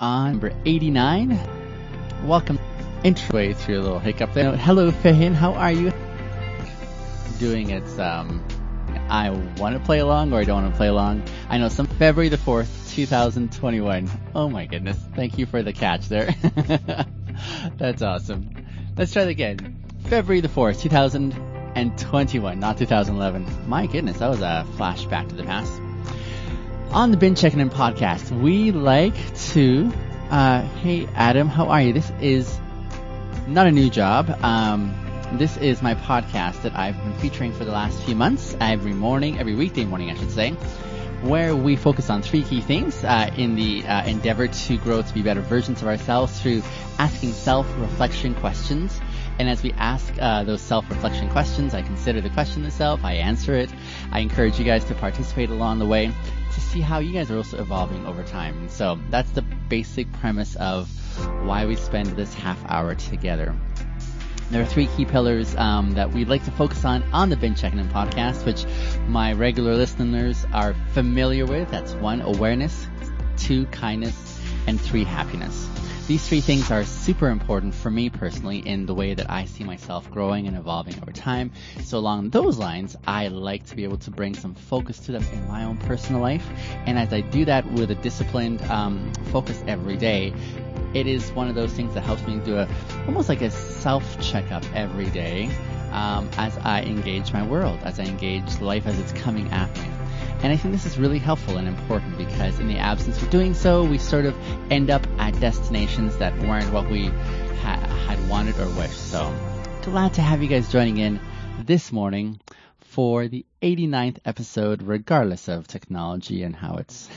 on number 89. Welcome. Intro way through a little hiccup there. Hello, Fahin. How are you? Doing its, um, I want to play along or I don't want to play along. I know some February the 4th, 2021. Oh my goodness. Thank you for the catch there. That's awesome. Let's try that again. February the 4th, 2021, not 2011. My goodness, that was a flashback to the past. On the Bin Checking In podcast, we like to, uh, hey Adam, how are you? This is not a new job. Um, this is my podcast that I've been featuring for the last few months, every morning, every weekday morning, I should say, where we focus on three key things uh, in the uh, endeavor to grow to be better versions of ourselves through asking self-reflection questions. And as we ask uh, those self-reflection questions, I consider the question itself, I answer it. I encourage you guys to participate along the way to see how you guys are also evolving over time. So that's the basic premise of why we spend this half hour together. There are three key pillars um, that we'd like to focus on on the Bin Checking In podcast, which my regular listeners are familiar with. That's one, awareness, two, kindness, and three, happiness. These three things are super important for me personally in the way that I see myself growing and evolving over time. So along those lines, I like to be able to bring some focus to them in my own personal life. And as I do that with a disciplined um, focus every day, it is one of those things that helps me do a almost like a self checkup every day um, as I engage my world, as I engage life as it's coming at me. And I think this is really helpful and important because in the absence of doing so, we sort of end up at destinations that weren't what we ha- had wanted or wished. So glad to have you guys joining in this morning for the 89th episode, regardless of technology and how it's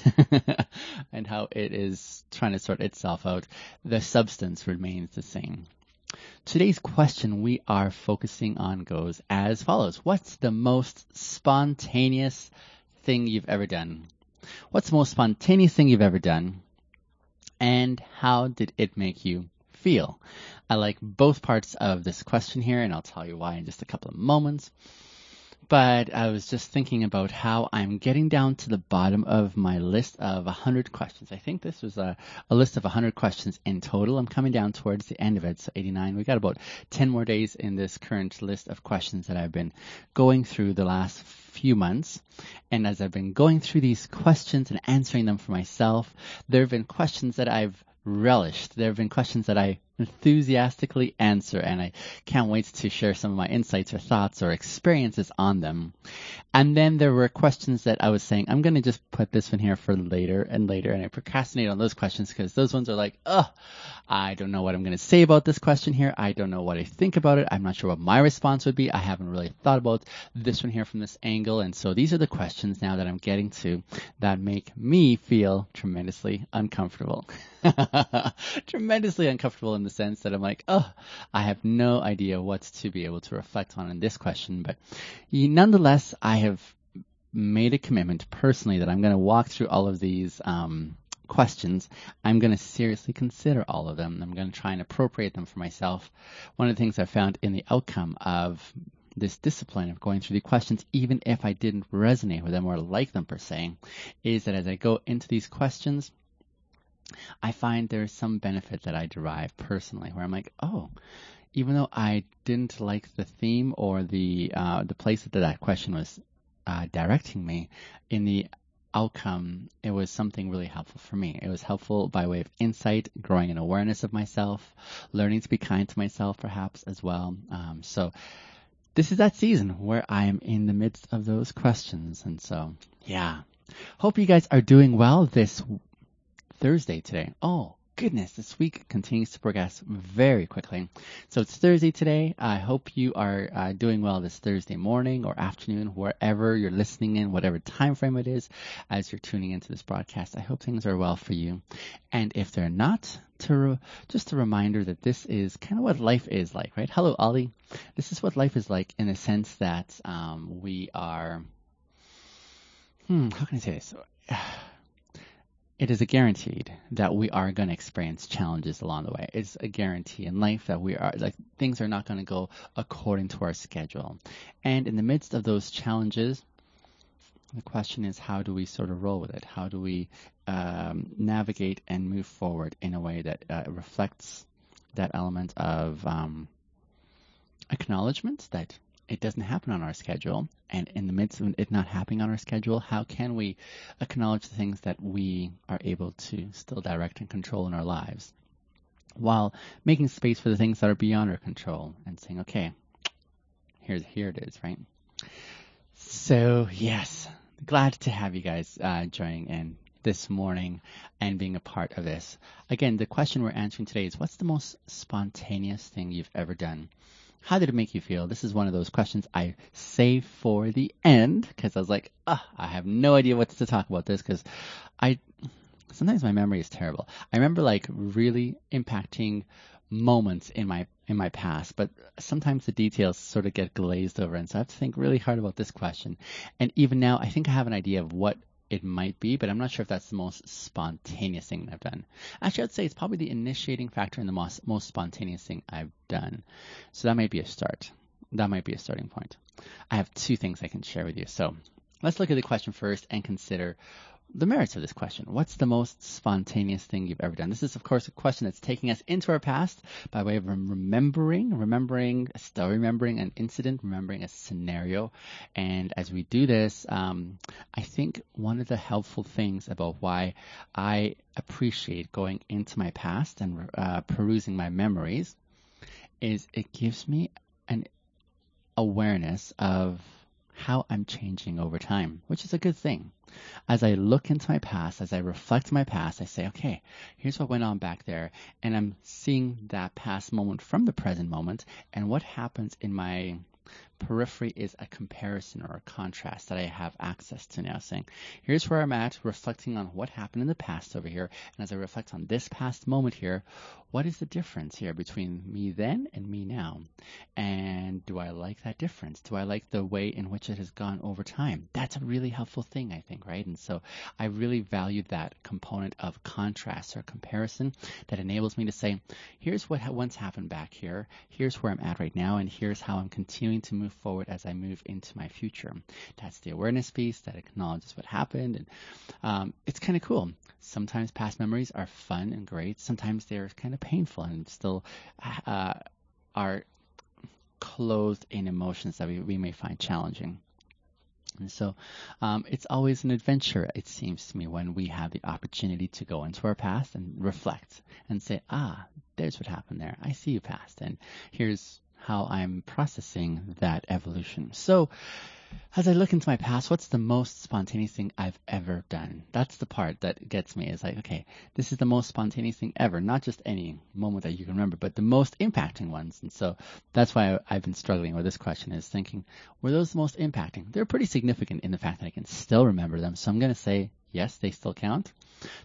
and how it is trying to sort itself out. The substance remains the same. Today's question we are focusing on goes as follows. What's the most spontaneous thing you've ever done? What's the most spontaneous thing you've ever done? And how did it make you feel? I like both parts of this question here, and I'll tell you why in just a couple of moments but I was just thinking about how I'm getting down to the bottom of my list of 100 questions. I think this was a, a list of 100 questions in total. I'm coming down towards the end of it, so 89. We got about 10 more days in this current list of questions that I've been going through the last few months. And as I've been going through these questions and answering them for myself, there have been questions that I've relished. There have been questions that I enthusiastically answer, and I can't wait to share some of my insights or thoughts or experiences on them. And then there were questions that I was saying, I'm going to just put this one here for later and later, and I procrastinate on those questions because those ones are like, oh, I don't know what I'm going to say about this question here. I don't know what I think about it. I'm not sure what my response would be. I haven't really thought about this one here from this angle. And so these are the questions now that I'm getting to that make me feel tremendously uncomfortable. tremendously uncomfortable in the sense that I'm like, oh, I have no idea what to be able to reflect on in this question. But nonetheless, I have made a commitment personally that I'm going to walk through all of these um, questions. I'm going to seriously consider all of them. I'm going to try and appropriate them for myself. One of the things I found in the outcome of this discipline of going through the questions, even if I didn't resonate with them or like them per se, is that as I go into these questions, I find there's some benefit that I derive personally where I'm like, oh, even though I didn't like the theme or the uh, the place that that question was uh, directing me, in the outcome, it was something really helpful for me. It was helpful by way of insight, growing an awareness of myself, learning to be kind to myself, perhaps as well. Um, so this is that season where I am in the midst of those questions, and so yeah. Hope you guys are doing well this Thursday today. Oh, goodness, this week continues to progress very quickly. So it's Thursday today. I hope you are uh, doing well this Thursday morning or afternoon, wherever you're listening in, whatever time frame it is, as you're tuning into this broadcast. I hope things are well for you. And if they're not, to re- just a reminder that this is kind of what life is like, right? Hello, Ollie. This is what life is like in the sense that um, we are. Hmm, how can I say this? It is a guaranteed that we are going to experience challenges along the way. It's a guarantee in life that we are like things are not going to go according to our schedule. And in the midst of those challenges, The question is, how do we sort of roll with it? How do we um, navigate and move forward in a way that uh, reflects that element of um, acknowledgement that it doesn't happen on our schedule, and in the midst of it not happening on our schedule, how can we acknowledge the things that we are able to still direct and control in our lives, while making space for the things that are beyond our control, and saying, okay, here's here it is, right? So yes, glad to have you guys uh, joining in this morning and being a part of this. Again, the question we're answering today is what's the most spontaneous thing you've ever done? How did it make you feel? This is one of those questions I save for the end because I was like, oh, I have no idea what to talk about this because I sometimes my memory is terrible. I remember like really impacting moments in my in my past, but sometimes the details sort of get glazed over, and so I have to think really hard about this question. And even now, I think I have an idea of what it might be, but I'm not sure if that's the most spontaneous thing I've done. Actually, I'd say it's probably the initiating factor and the most, most spontaneous thing I've done. So that might be a start. That might be a starting point. I have two things I can share with you. So let's look at the question first and consider the merits of this question. What's the most spontaneous thing you've ever done? This is, of course, a question that's taking us into our past by way of remembering, remembering, still remembering an incident, remembering a scenario. And as we do this, um, I think one of the helpful things about why I appreciate going into my past and uh, perusing my memories is it gives me an awareness of how I'm changing over time, which is a good thing. As I look into my past, as I reflect my past, I say, okay, here's what went on back there. And I'm seeing that past moment from the present moment and what happens in my periphery is a comparison or a contrast that I have access to now, saying, here's where I'm at, reflecting on what happened in the past over here. And as I reflect on this past moment here, what is the difference here between me then and me now? And do I like that difference? Do I like the way in which it has gone over time? That's a really helpful thing, I think, right? And so I really value that component of contrast or comparison that enables me to say, here's what once happened back here, here's where I'm at right now, and here's how I'm continuing to move forward as I move into my future. That's the awareness piece that acknowledges what happened, and um, it's kind of cool. Sometimes past memories are fun and great. Sometimes they're kind of painful and still uh, are clothed in emotions that we, we may find challenging. And so um, it's always an adventure, it seems to me, when we have the opportunity to go into our past and reflect and say, ah, there's what happened there. I see you past, and here's how I'm processing that evolution. So, as I look into my past, what's the most spontaneous thing I've ever done? That's the part that gets me. Is like, okay, this is the most spontaneous thing ever. Not just any moment that you can remember, but the most impacting ones. And so that's why I've been struggling with this question is thinking, were those the most impacting? They're pretty significant in the fact that I can still remember them. So I'm going to say Yes, they still count.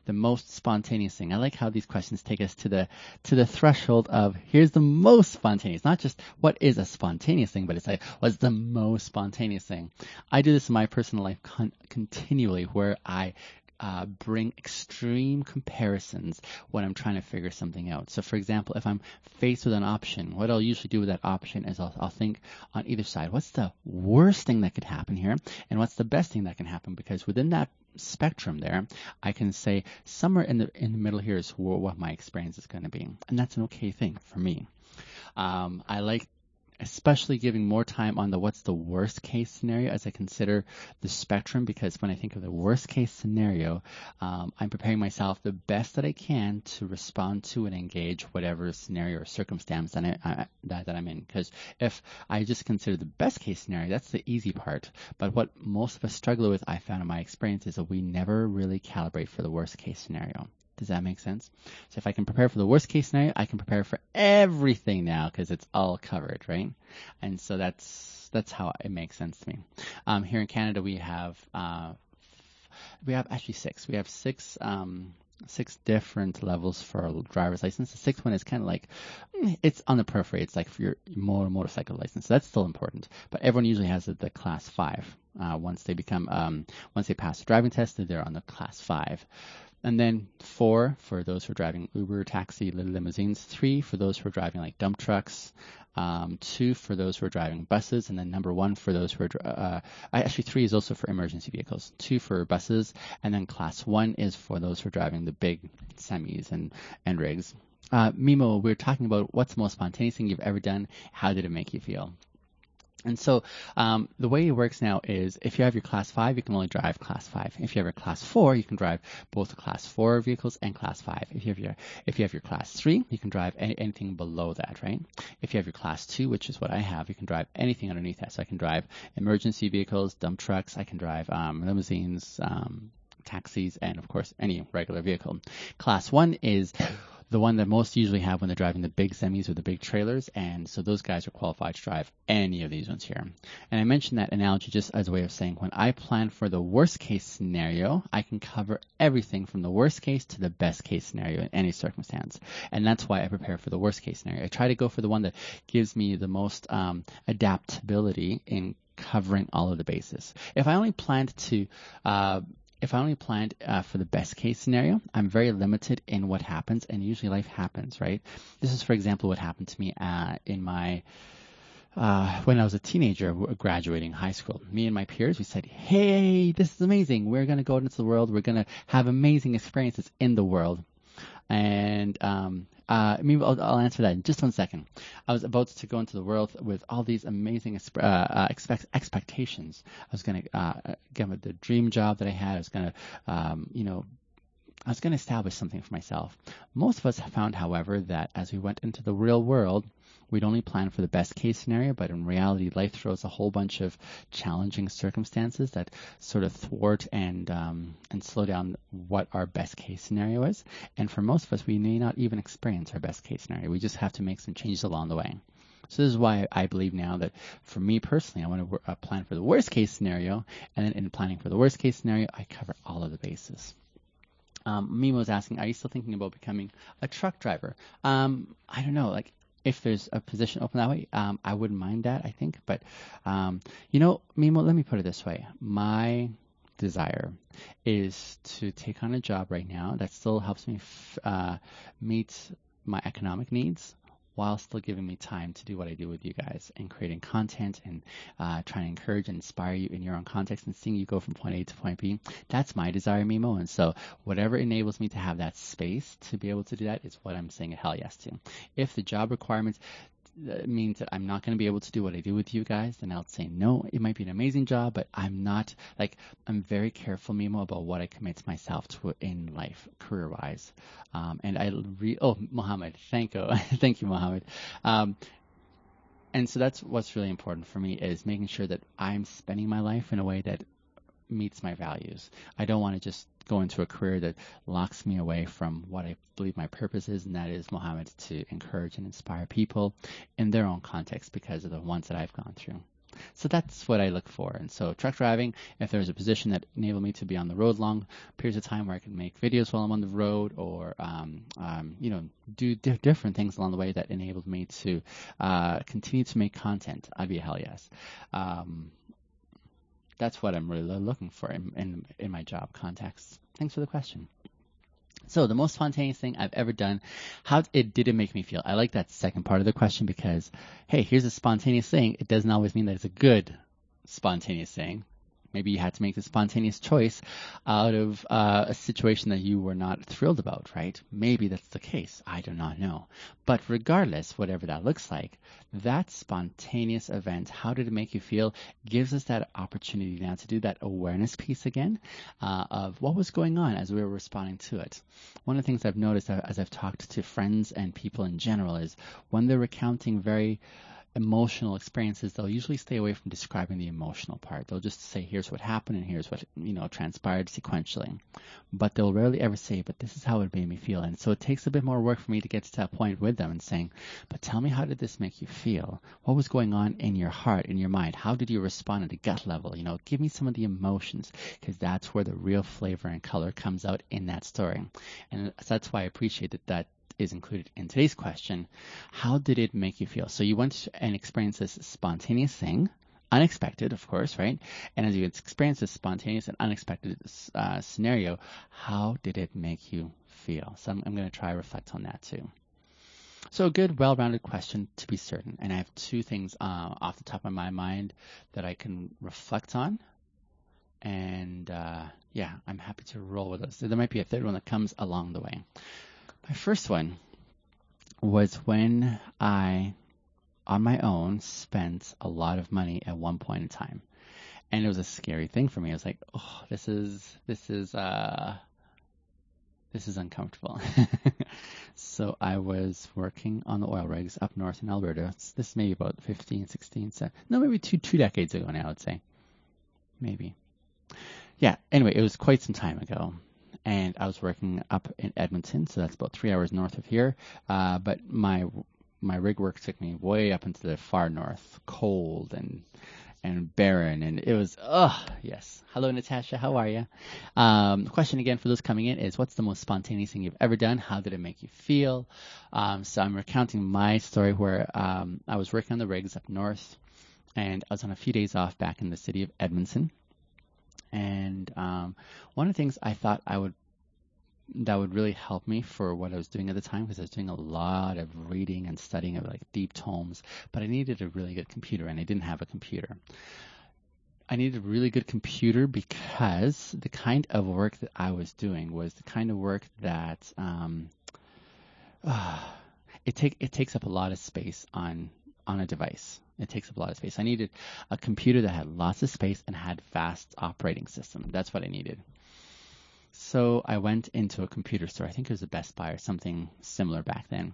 The most spontaneous thing. I like how these questions take us to the to the threshold of here's the most spontaneous. Not just what is a spontaneous thing, but it's like what's the most spontaneous thing. I do this in my personal life con- continually, where I uh, bring extreme comparisons when I'm trying to figure something out. So, for example, if I'm faced with an option, what I'll usually do with that option is I'll, I'll think on either side, what's the worst thing that could happen here, and what's the best thing that can happen? Because within that spectrum there, I can say somewhere in the in the middle here is what my experience is going to be, and that's an okay thing for me. Um, I like especially giving more time on the what's the worst case scenario as I consider the spectrum because when I think of the worst case scenario, um, I'm preparing myself the best that I can to respond to and engage whatever scenario or circumstance that, I, I, that, that I'm in. Because if I just consider the best case scenario, that's the easy part. But what most of us struggle with, I found in my experience, is that we never really calibrate for the worst case scenario. Does that make sense? So if I can prepare for the worst case scenario, I can prepare for everything now because it's all covered, right? And so that's that's how it makes sense to me. Um, here in Canada, we have uh, we have actually six. We have six um, six different levels for a driver's license. The sixth one is kind of like it's on the periphery. It's like for your motor motorcycle license. So that's still important. But everyone usually has the class five. Uh, once they become um, once they pass the driving test, they're on the class five. And then four for those who are driving Uber, taxi, limousines. Three for those who are driving like dump trucks, um, two for those who are driving buses, and then number one for those who are uh, actually three is also for emergency vehicles. Two for buses, and then class one is for those who are driving the big semis and and rigs. Uh, Mimo, we are talking about what's the most spontaneous thing you've ever done. How did it make you feel? And so um, the way it works now is if you have your class 5, you can only drive class 5. If you have your class 4, you can drive both class 4 vehicles and class 5. If you have your if you have your class 3, you can drive any, anything below that, right? If you have your class 2, which is what I have, you can drive anything underneath that. So I can drive emergency vehicles, dump trucks, I can drive um, limousines, um, taxis, and of course any regular vehicle. Class 1 is the one that most usually have when they're driving the big semis or the big trailers, and so those guys are qualified to drive any of these ones here. And I mentioned that analogy just as a way of saying when I plan for the worst case scenario, I can cover everything from the worst case to the best case scenario in any circumstance. And that's why I prepare for the worst case scenario. I try to go for the one that gives me the most um, adaptability in covering all of the bases. If I only planned to uh, if I only planned uh, for the best case scenario, I'm very limited in what happens, and usually life happens, right? This is, for example, what happened to me uh, in my uh, when I was a teenager graduating high school. Me and my peers, we said, "Hey, this is amazing! We're gonna go into the world. We're gonna have amazing experiences in the world." And um, uh, maybe I'll, I'll, answer that in just one second. I was about to go into the world with all these amazing uh, uh, expect, expectations. I was going to uh, get the dream job that I had. I was going to, um, you know, I was going to establish something for myself. Most of us have found, however, that as we went into the real world, we'd only plan for the best case scenario, but in reality, life throws a whole bunch of challenging circumstances that sort of thwart and um, and slow down what our best case scenario is. And for most of us, we may not even experience our best case scenario. We just have to make some changes along the way. So this is why I believe now that for me personally, I want to uh, plan for the worst case scenario, and then in planning for the worst case scenario, I cover all of the bases. Um, Mimo was asking, are you still thinking about becoming a truck driver? Um, I don't know. Like if there's a position open that way, um, I wouldn't mind that, I think. But, um, you know, Mimo, let me put it this way. My desire is to take on a job right now that still helps me f- uh, meet my economic needs while still giving me time to do what I do with you guys and creating content and uh, trying to encourage and inspire you in your own context and seeing you go from point A to point B. That's my desire, Mimo. And so whatever enables me to have that space to be able to do that is what I'm saying a hell yes to. If the job requirements that means that I'm not going to be able to do what I do with you guys, then I'll say no. It might be an amazing job, but I'm not like I'm very careful, Mimo, about what I commit myself to in life, career wise. Um, and I re- oh Mohammed, thank you, thank you, Mohammed. Um, and so that's what's really important for me is making sure that I'm spending my life in a way that meets my values. I don't want to just go into a career that locks me away from what I believe my purpose is, and that is Mohammed to encourage and inspire people in their own context because of the ones that I've gone through. So that's what I look for. And so truck driving, if there's a position that enabled me to be on the road long periods of time where I can make videos while I'm on the road or, um, um, you know, do di- different things along the way that enabled me to uh, continue to make content, I'd be a hell yes. Um, that's what I'm really looking for in, in, in my job context. Thanks for the question. So the most spontaneous thing I've ever done, how it did it make me feel? I like that second part of the question because, hey, here's a spontaneous thing. It doesn't always mean that it's a good spontaneous thing. Maybe you had to make a spontaneous choice out of uh, a situation that you were not thrilled about, right? Maybe that's the case. I do not know. But regardless, whatever that looks like, that spontaneous event, how did it make you feel, gives us that opportunity now to do that awareness piece again uh, of what was going on as we were responding to it. One of the things I've noticed as I've talked to friends and people in general is when they're recounting very emotional experiences, they'll usually stay away from describing the emotional part. They'll just say, here's what happened and here's what, you know, transpired sequentially. But they'll rarely ever say, but this is how it made me feel. And so it takes a bit more work for me to get to that point with them and saying, but tell me, how did this make you feel? What was going on in your heart, in your mind? How did you respond at a gut level? You know, give me some of the emotions because that's where the real flavor and color comes out in that story. And that's why I appreciate that, that is included in today's question. How did it make you feel? So you went and experienced this spontaneous thing, unexpected, of course, right? And as you experienced this spontaneous and unexpected uh, scenario, how did it make you feel? So I'm, I'm going to try reflect on that too. So a good, well-rounded question to be certain. And I have two things uh, off the top of my mind that I can reflect on. And uh, yeah, I'm happy to roll with those. There might be a third one that comes along the way. My first one was when I, on my own, spent a lot of money at one point in time. And it was a scary thing for me. I was like, oh, this is, this is, uh, this is uncomfortable. so I was working on the oil rigs up north in Alberta. This is maybe about 15, 16, no, maybe two, two decades ago now, I would say. Maybe. Yeah, anyway, it was quite some time ago. And I was working up in Edmonton, so that's about three hours north of here. Uh, but my my rig work took me way up into the far north, cold and and barren, and it was ugh. Yes. Hello, Natasha. How are you? Um, question again for those coming in is, what's the most spontaneous thing you've ever done? How did it make you feel? Um, so I'm recounting my story where um, I was working on the rigs up north, and I was on a few days off back in the city of Edmonton. And um, one of the things I thought I would that would really help me for what I was doing at the time because I was doing a lot of reading and studying of like deep tomes, but I needed a really good computer and I didn't have a computer. I needed a really good computer because the kind of work that I was doing was the kind of work that um, uh, it take it takes up a lot of space on on a device. It takes up a lot of space. I needed a computer that had lots of space and had fast operating system. That's what I needed. So I went into a computer store. I think it was a Best Buy or something similar back then.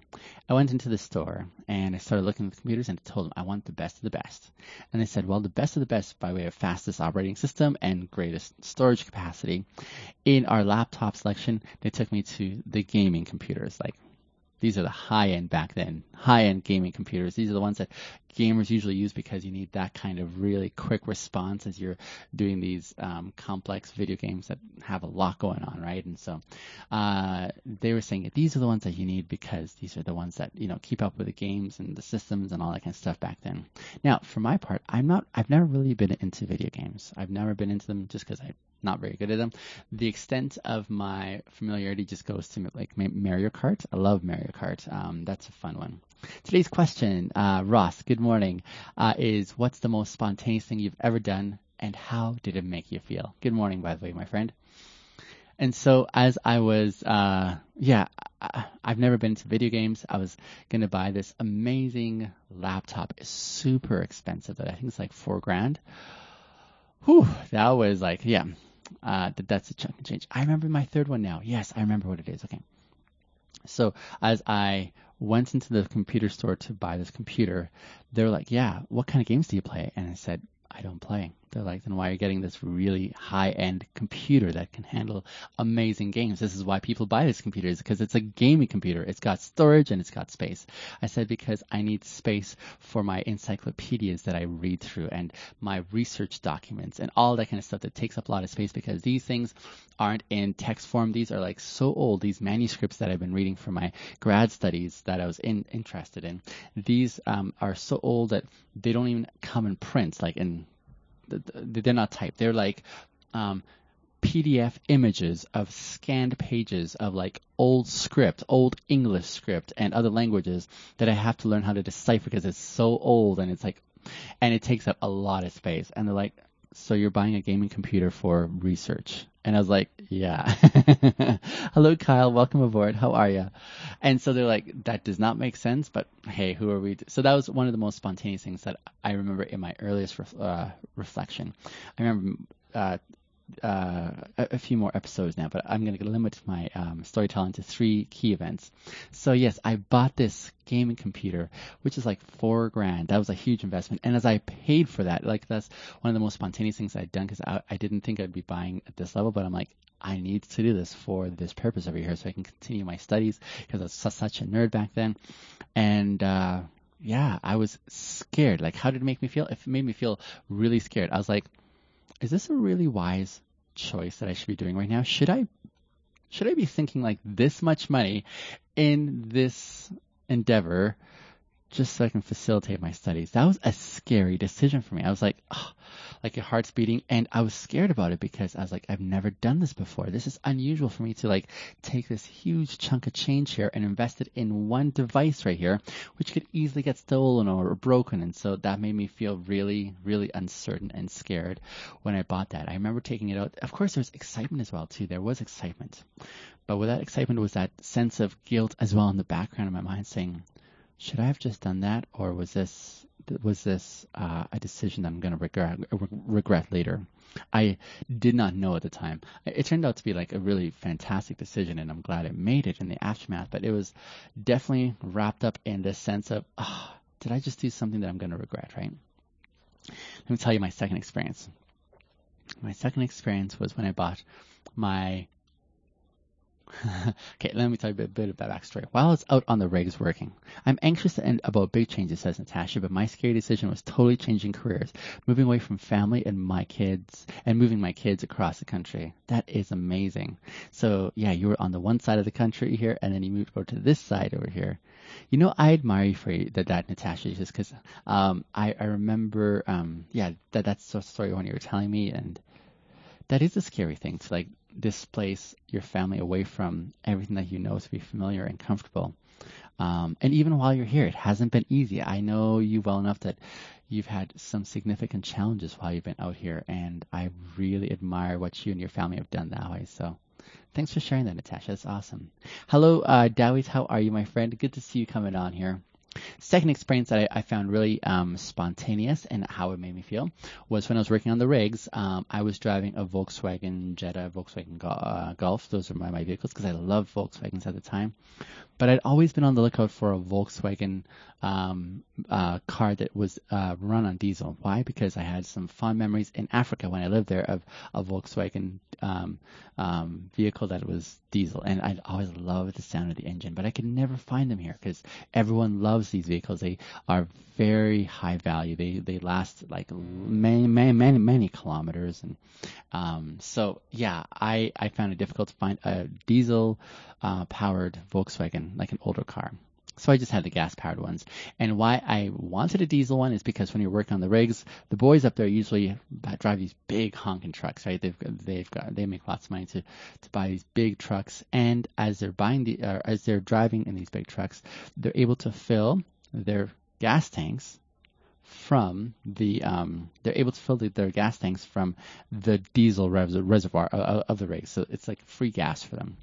I went into the store and I started looking at the computers and I told them I want the best of the best. And they said, well, the best of the best by way of fastest operating system and greatest storage capacity. In our laptop selection, they took me to the gaming computers like these are the high end back then, high end gaming computers. These are the ones that gamers usually use because you need that kind of really quick response as you're doing these um, complex video games that have a lot going on, right? And so uh, they were saying that these are the ones that you need because these are the ones that you know keep up with the games and the systems and all that kind of stuff back then. Now, for my part, I'm not. I've never really been into video games. I've never been into them just because I not very good at them. The extent of my familiarity just goes to like Mario Kart. I love Mario Kart. Um, that's a fun one. Today's question, uh, Ross, good morning, uh, is what's the most spontaneous thing you've ever done and how did it make you feel? Good morning, by the way, my friend. And so as I was, uh, yeah, I, I've never been to video games. I was going to buy this amazing laptop. It's super expensive. I think it's like four grand. Whew, that was like, yeah, uh, that that's a chunk and change. I remember my third one now. Yes, I remember what it is. Okay. So as I went into the computer store to buy this computer, they were like, "Yeah, what kind of games do you play?" And I said, "I don't play." They're like, then why are you getting this really high-end computer that can handle amazing games? This is why people buy this computer is because it's a gaming computer. It's got storage and it's got space. I said because I need space for my encyclopedias that I read through and my research documents and all that kind of stuff that takes up a lot of space because these things aren't in text form. These are like so old. These manuscripts that I've been reading for my grad studies that I was in, interested in. These um, are so old that they don't even come in print, like in they're not typed. They're like um, PDF images of scanned pages of like old script, old English script, and other languages that I have to learn how to decipher because it's so old and it's like, and it takes up a lot of space. And they're like, so you're buying a gaming computer for research? And I was like, yeah. Hello, Kyle. Welcome aboard. How are you? And so they're like, that does not make sense, but hey, who are we? So that was one of the most spontaneous things that I remember in my earliest uh, reflection. I remember uh, uh, a, few more episodes now, but I'm going to limit my um, storytelling to three key events. So yes, I bought this gaming computer, which is like four grand. That was a huge investment, and as I paid for that, like that's one of the most spontaneous things I'd done because I, I didn't think I'd be buying at this level, but I'm like, I need to do this for this purpose over here, so I can continue my studies because I was such a nerd back then, and. uh yeah, I was scared. Like, how did it make me feel? It made me feel really scared. I was like, is this a really wise choice that I should be doing right now? Should I should I be thinking like this much money in this endeavor just so I can facilitate my studies. That was a scary decision for me. I was like, oh, like your heart's beating, and I was scared about it because I was like, I've never done this before. This is unusual for me to like take this huge chunk of change here and invest it in one device right here, which could easily get stolen or broken. And so that made me feel really, really uncertain and scared when I bought that. I remember taking it out. Of course, there was excitement as well too. There was excitement, but with that excitement was that sense of guilt as well in the background of my mind, saying, should I have just done that, or was this was this uh, a decision that I'm going to regret regret later? I did not know at the time. It turned out to be like a really fantastic decision, and I'm glad I made it in the aftermath. But it was definitely wrapped up in this sense of, oh, did I just do something that I'm going to regret? Right. Let me tell you my second experience. My second experience was when I bought my okay, let me tell you a bit, of backstory. While I was out on the rigs working, I'm anxious end about big changes, says Natasha, but my scary decision was totally changing careers, moving away from family and my kids, and moving my kids across the country. That is amazing. So, yeah, you were on the one side of the country here, and then you moved over to this side over here. You know, I admire you for that, that Natasha, just because um, I, I remember, um, yeah, that that's the story when you were telling me, and that is a scary thing to like displace your family away from everything that you know to be familiar and comfortable. Um, and even while you're here, it hasn't been easy. I know you well enough that you've had some significant challenges while you've been out here, and I really admire what you and your family have done that way. So thanks for sharing that, Natasha. That's awesome. Hello, uh, Dawit. How are you, my friend? Good to see you coming on here. Second experience that I, I found really um, spontaneous and how it made me feel was when I was working on the rigs. Um, I was driving a Volkswagen Jetta, Volkswagen uh, Golf. Those are my, my vehicles because I love Volkswagens at the time. But I'd always been on the lookout for a Volkswagen um, uh, car that was uh, run on diesel. Why? Because I had some fond memories in Africa when I lived there of a Volkswagen um, um, vehicle that was diesel, and I'd always loved the sound of the engine. But I could never find them here because everyone loves these vehicles. They are very high value. They they last like many many many many kilometers, and um, so yeah, I I found it difficult to find a diesel uh, powered Volkswagen like an older car. So I just had the gas powered ones. And why I wanted a diesel one is because when you're working on the rigs, the boys up there usually drive these big honking trucks, right? They've they've got they make lots of money to to buy these big trucks. And as they're buying the uh, as they're driving in these big trucks, they're able to fill their gas tanks from the um, they're able to fill the, their gas tanks from the diesel res- reservoir of, of the rig. So it's like free gas for them.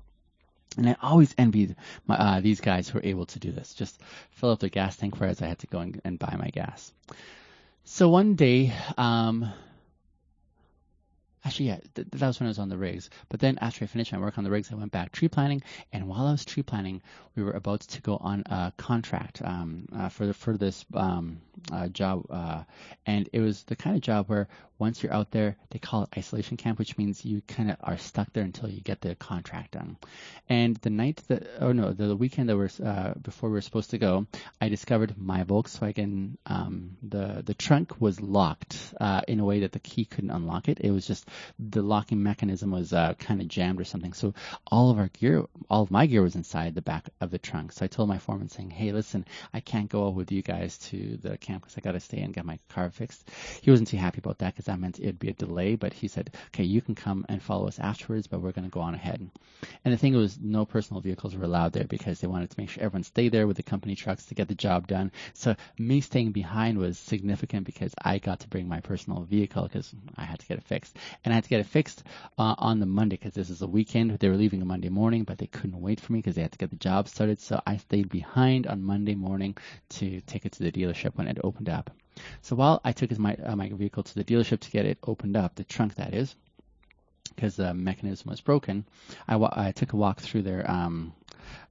And I always envied my, uh, these guys who were able to do this. Just fill up their gas tank, whereas I had to go and, and buy my gas. So one day, um, Actually, yeah, th- that was when I was on the rigs. But then after I finished my work on the rigs, I went back tree planting. And while I was tree planting, we were about to go on a contract um, uh, for the, for this um, uh, job, uh, and it was the kind of job where once you're out there, they call it isolation camp, which means you kind of are stuck there until you get the contract done. And the night that, oh no, the, the weekend that was uh, before we were supposed to go, I discovered my Volkswagen, um, the the trunk was locked uh, in a way that the key couldn't unlock it. It was just the locking mechanism was uh, kind of jammed or something. So all of our gear, all of my gear was inside the back of the trunk. So I told my foreman saying, "Hey, listen, I can't go out with you guys to the camp because I got to stay and get my car fixed." He wasn't too happy about that because that meant it'd be a delay, but he said, okay, you can come and follow us afterwards, but we're going to go on ahead. And the thing was, no personal vehicles were allowed there because they wanted to make sure everyone stayed there with the company trucks to get the job done. So me staying behind was significant because I got to bring my personal vehicle because I had to get it fixed. And I had to get it fixed uh, on the Monday because this is a weekend. They were leaving a Monday morning, but they couldn't wait for me because they had to get the job started. So I stayed behind on Monday morning to take it to the dealership when it opened up. So while I took my uh, my vehicle to the dealership to get it opened up, the trunk that is, because the mechanism was broken, I, wa- I took a walk through their um,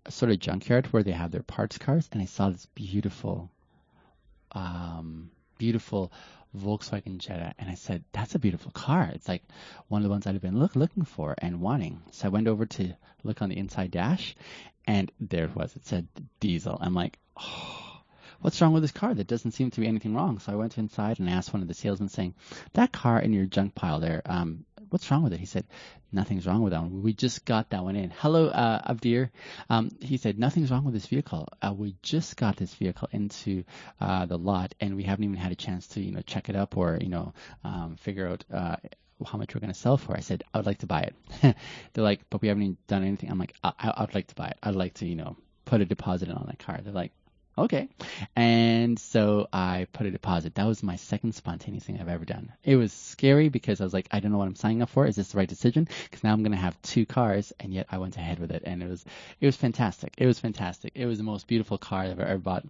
sort of junkyard where they have their parts cars, and I saw this beautiful, um, beautiful Volkswagen Jetta, and I said, "That's a beautiful car. It's like one of the ones I've been look, looking for and wanting." So I went over to look on the inside dash, and there it was. It said diesel. I'm like, "Oh." What's wrong with this car? There doesn't seem to be anything wrong. So I went inside and I asked one of the salesmen saying, that car in your junk pile there, um, what's wrong with it? He said, nothing's wrong with that one. We just got that one in. Hello, uh, Abdir. Um, he said, nothing's wrong with this vehicle. Uh, we just got this vehicle into uh, the lot, and we haven't even had a chance to, you know, check it up or, you know, um, figure out uh, how much we're going to sell for. I said, I would like to buy it. They're like, but we haven't even done anything. I'm like, I, I would like to buy it. I'd like to, you know, put a deposit in on that car. They're like, okay. And so I put a deposit. That was my second spontaneous thing I've ever done. It was scary because I was like, I don't know what I'm signing up for. Is this the right decision? Because now I'm going to have two cars, and yet I went ahead with it, and it was it was fantastic. It was fantastic. It was the most beautiful car I've ever bought.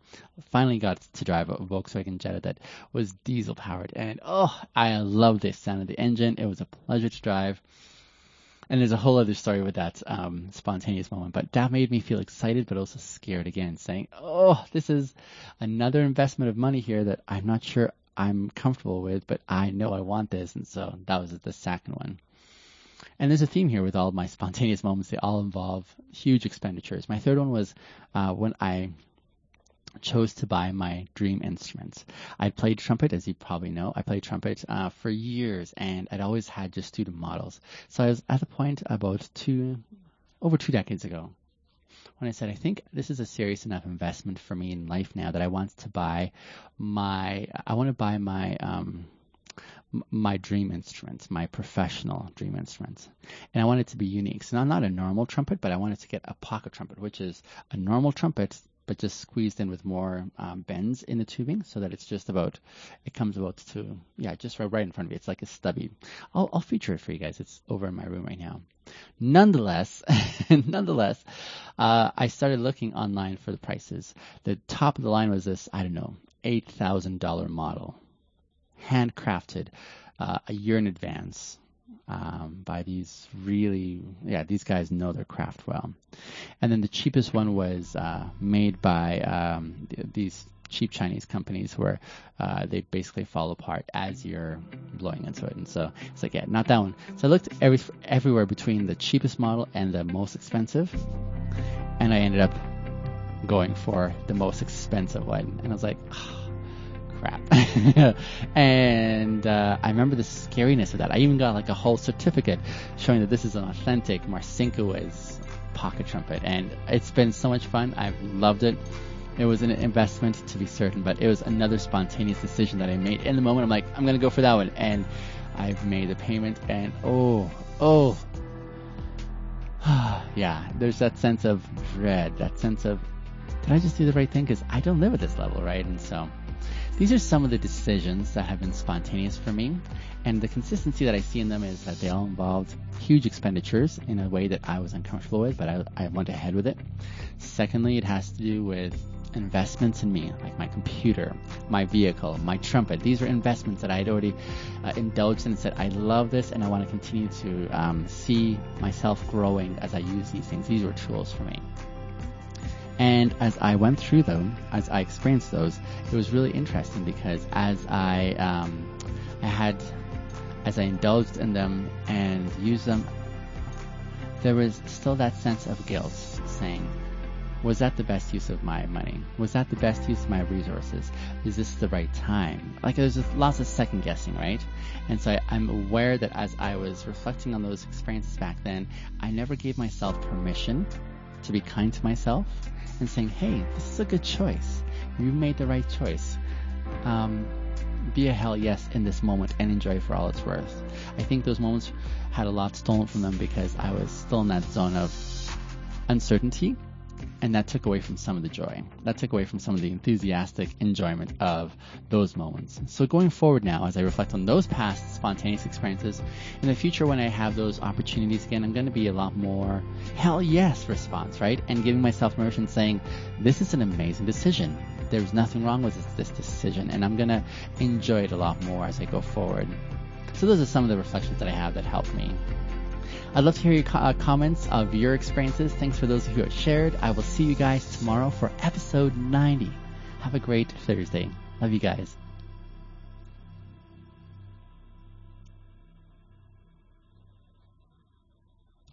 Finally got to drive a Volkswagen Jetta that was diesel powered, and oh, I loved the sound of the engine. It was a pleasure to drive. And there's a whole other story with that um, spontaneous moment. But that made me feel excited, but also scared again, saying, "Oh, this is another investment of money here that I'm not sure I'm comfortable with, but I know I want this." And so that was the second one. And there's a theme here with all of my spontaneous moments. They all involve huge expenditures. My third one was uh, when I chose to buy my dream instruments. I played trumpet, as you probably know. I played trumpet uh, for years, and I'd always had just student models. So I was at the point about two, over two decades ago, when I said, I think this is a serious enough investment for me in life now that I want to buy my, I want to buy my, um, my dream instruments, my professional dream instruments. And I want it to be unique. So not, not a normal trumpet, but I wanted to get a pocket trumpet, which is a normal trumpet but just squeezed in with more um, bends in the tubing so that it's just about, it comes about to, yeah, just right, right in front of you. It's like a stubby. I'll, I'll feature it for you guys. It's over in my room right now. Nonetheless, nonetheless, uh, I started looking online for the prices. The top of the line was this, I don't know, $8,000 model, handcrafted uh, a year in advance um, by these really, yeah, these guys know their craft well. And then the cheapest one was uh, made by um, th- these cheap Chinese companies where uh, they basically fall apart as you're blowing into it. And so it's like, yeah, not that one. So I looked every, everywhere between the cheapest model and the most expensive, and I ended up going for the most expensive one. And I was like, oh, crap. and uh, I remember the scariness of that. I even got like a whole certificate showing that this is an authentic Marcinkiewicz pocket trumpet, and it's been so much fun. I've loved it. It was an investment to be certain, but it was another spontaneous decision that I made in the moment. I'm like, I'm gonna go for that one, and I've made the payment, and oh, oh, yeah. There's that sense of dread, that sense of, did I just do the right thing? Because I don't live at this level, right? And so these are some of the decisions that have been spontaneous for me, and the consistency that I see in them is that they all involved huge expenditures in a way that I was uncomfortable with, but I, I went ahead with it. Secondly, it has to do with investments in me, like my computer, my vehicle, my trumpet. These are investments that I had already uh, indulged in and said, I love this and I want to continue to um, see myself growing as I use these things. These were tools for me. And as I went through them, as I experienced those, it was really interesting because as I um, I had as I indulged in them and used them, there was still that sense of guilt, saying, was that the best use of my money? Was that the best use of my resources? Is this the right time? Like there's lots of second guessing, right? And so I, I'm aware that as I was reflecting on those experiences back then, I never gave myself permission to be kind to myself and saying, hey, this is a good choice. You made the right choice. Um, be a hell yes in this moment and enjoy for all it's worth. I think those moments had a lot stolen from them because I was still in that zone of uncertainty and that took away from some of the joy. That took away from some of the enthusiastic enjoyment of those moments. So going forward now, as I reflect on those past spontaneous experiences, in the future when I have those opportunities again, I'm going to be a lot more hell yes response, right? And giving myself permission saying, this is an amazing decision. There's nothing wrong with this, this decision, and I'm going to enjoy it a lot more as I go forward. So those are some of the reflections that I have that help me. I'd love to hear your co- uh, comments of your experiences. Thanks for those who have shared. I will see you guys tomorrow for episode 90. Have a great Thursday. Love you guys.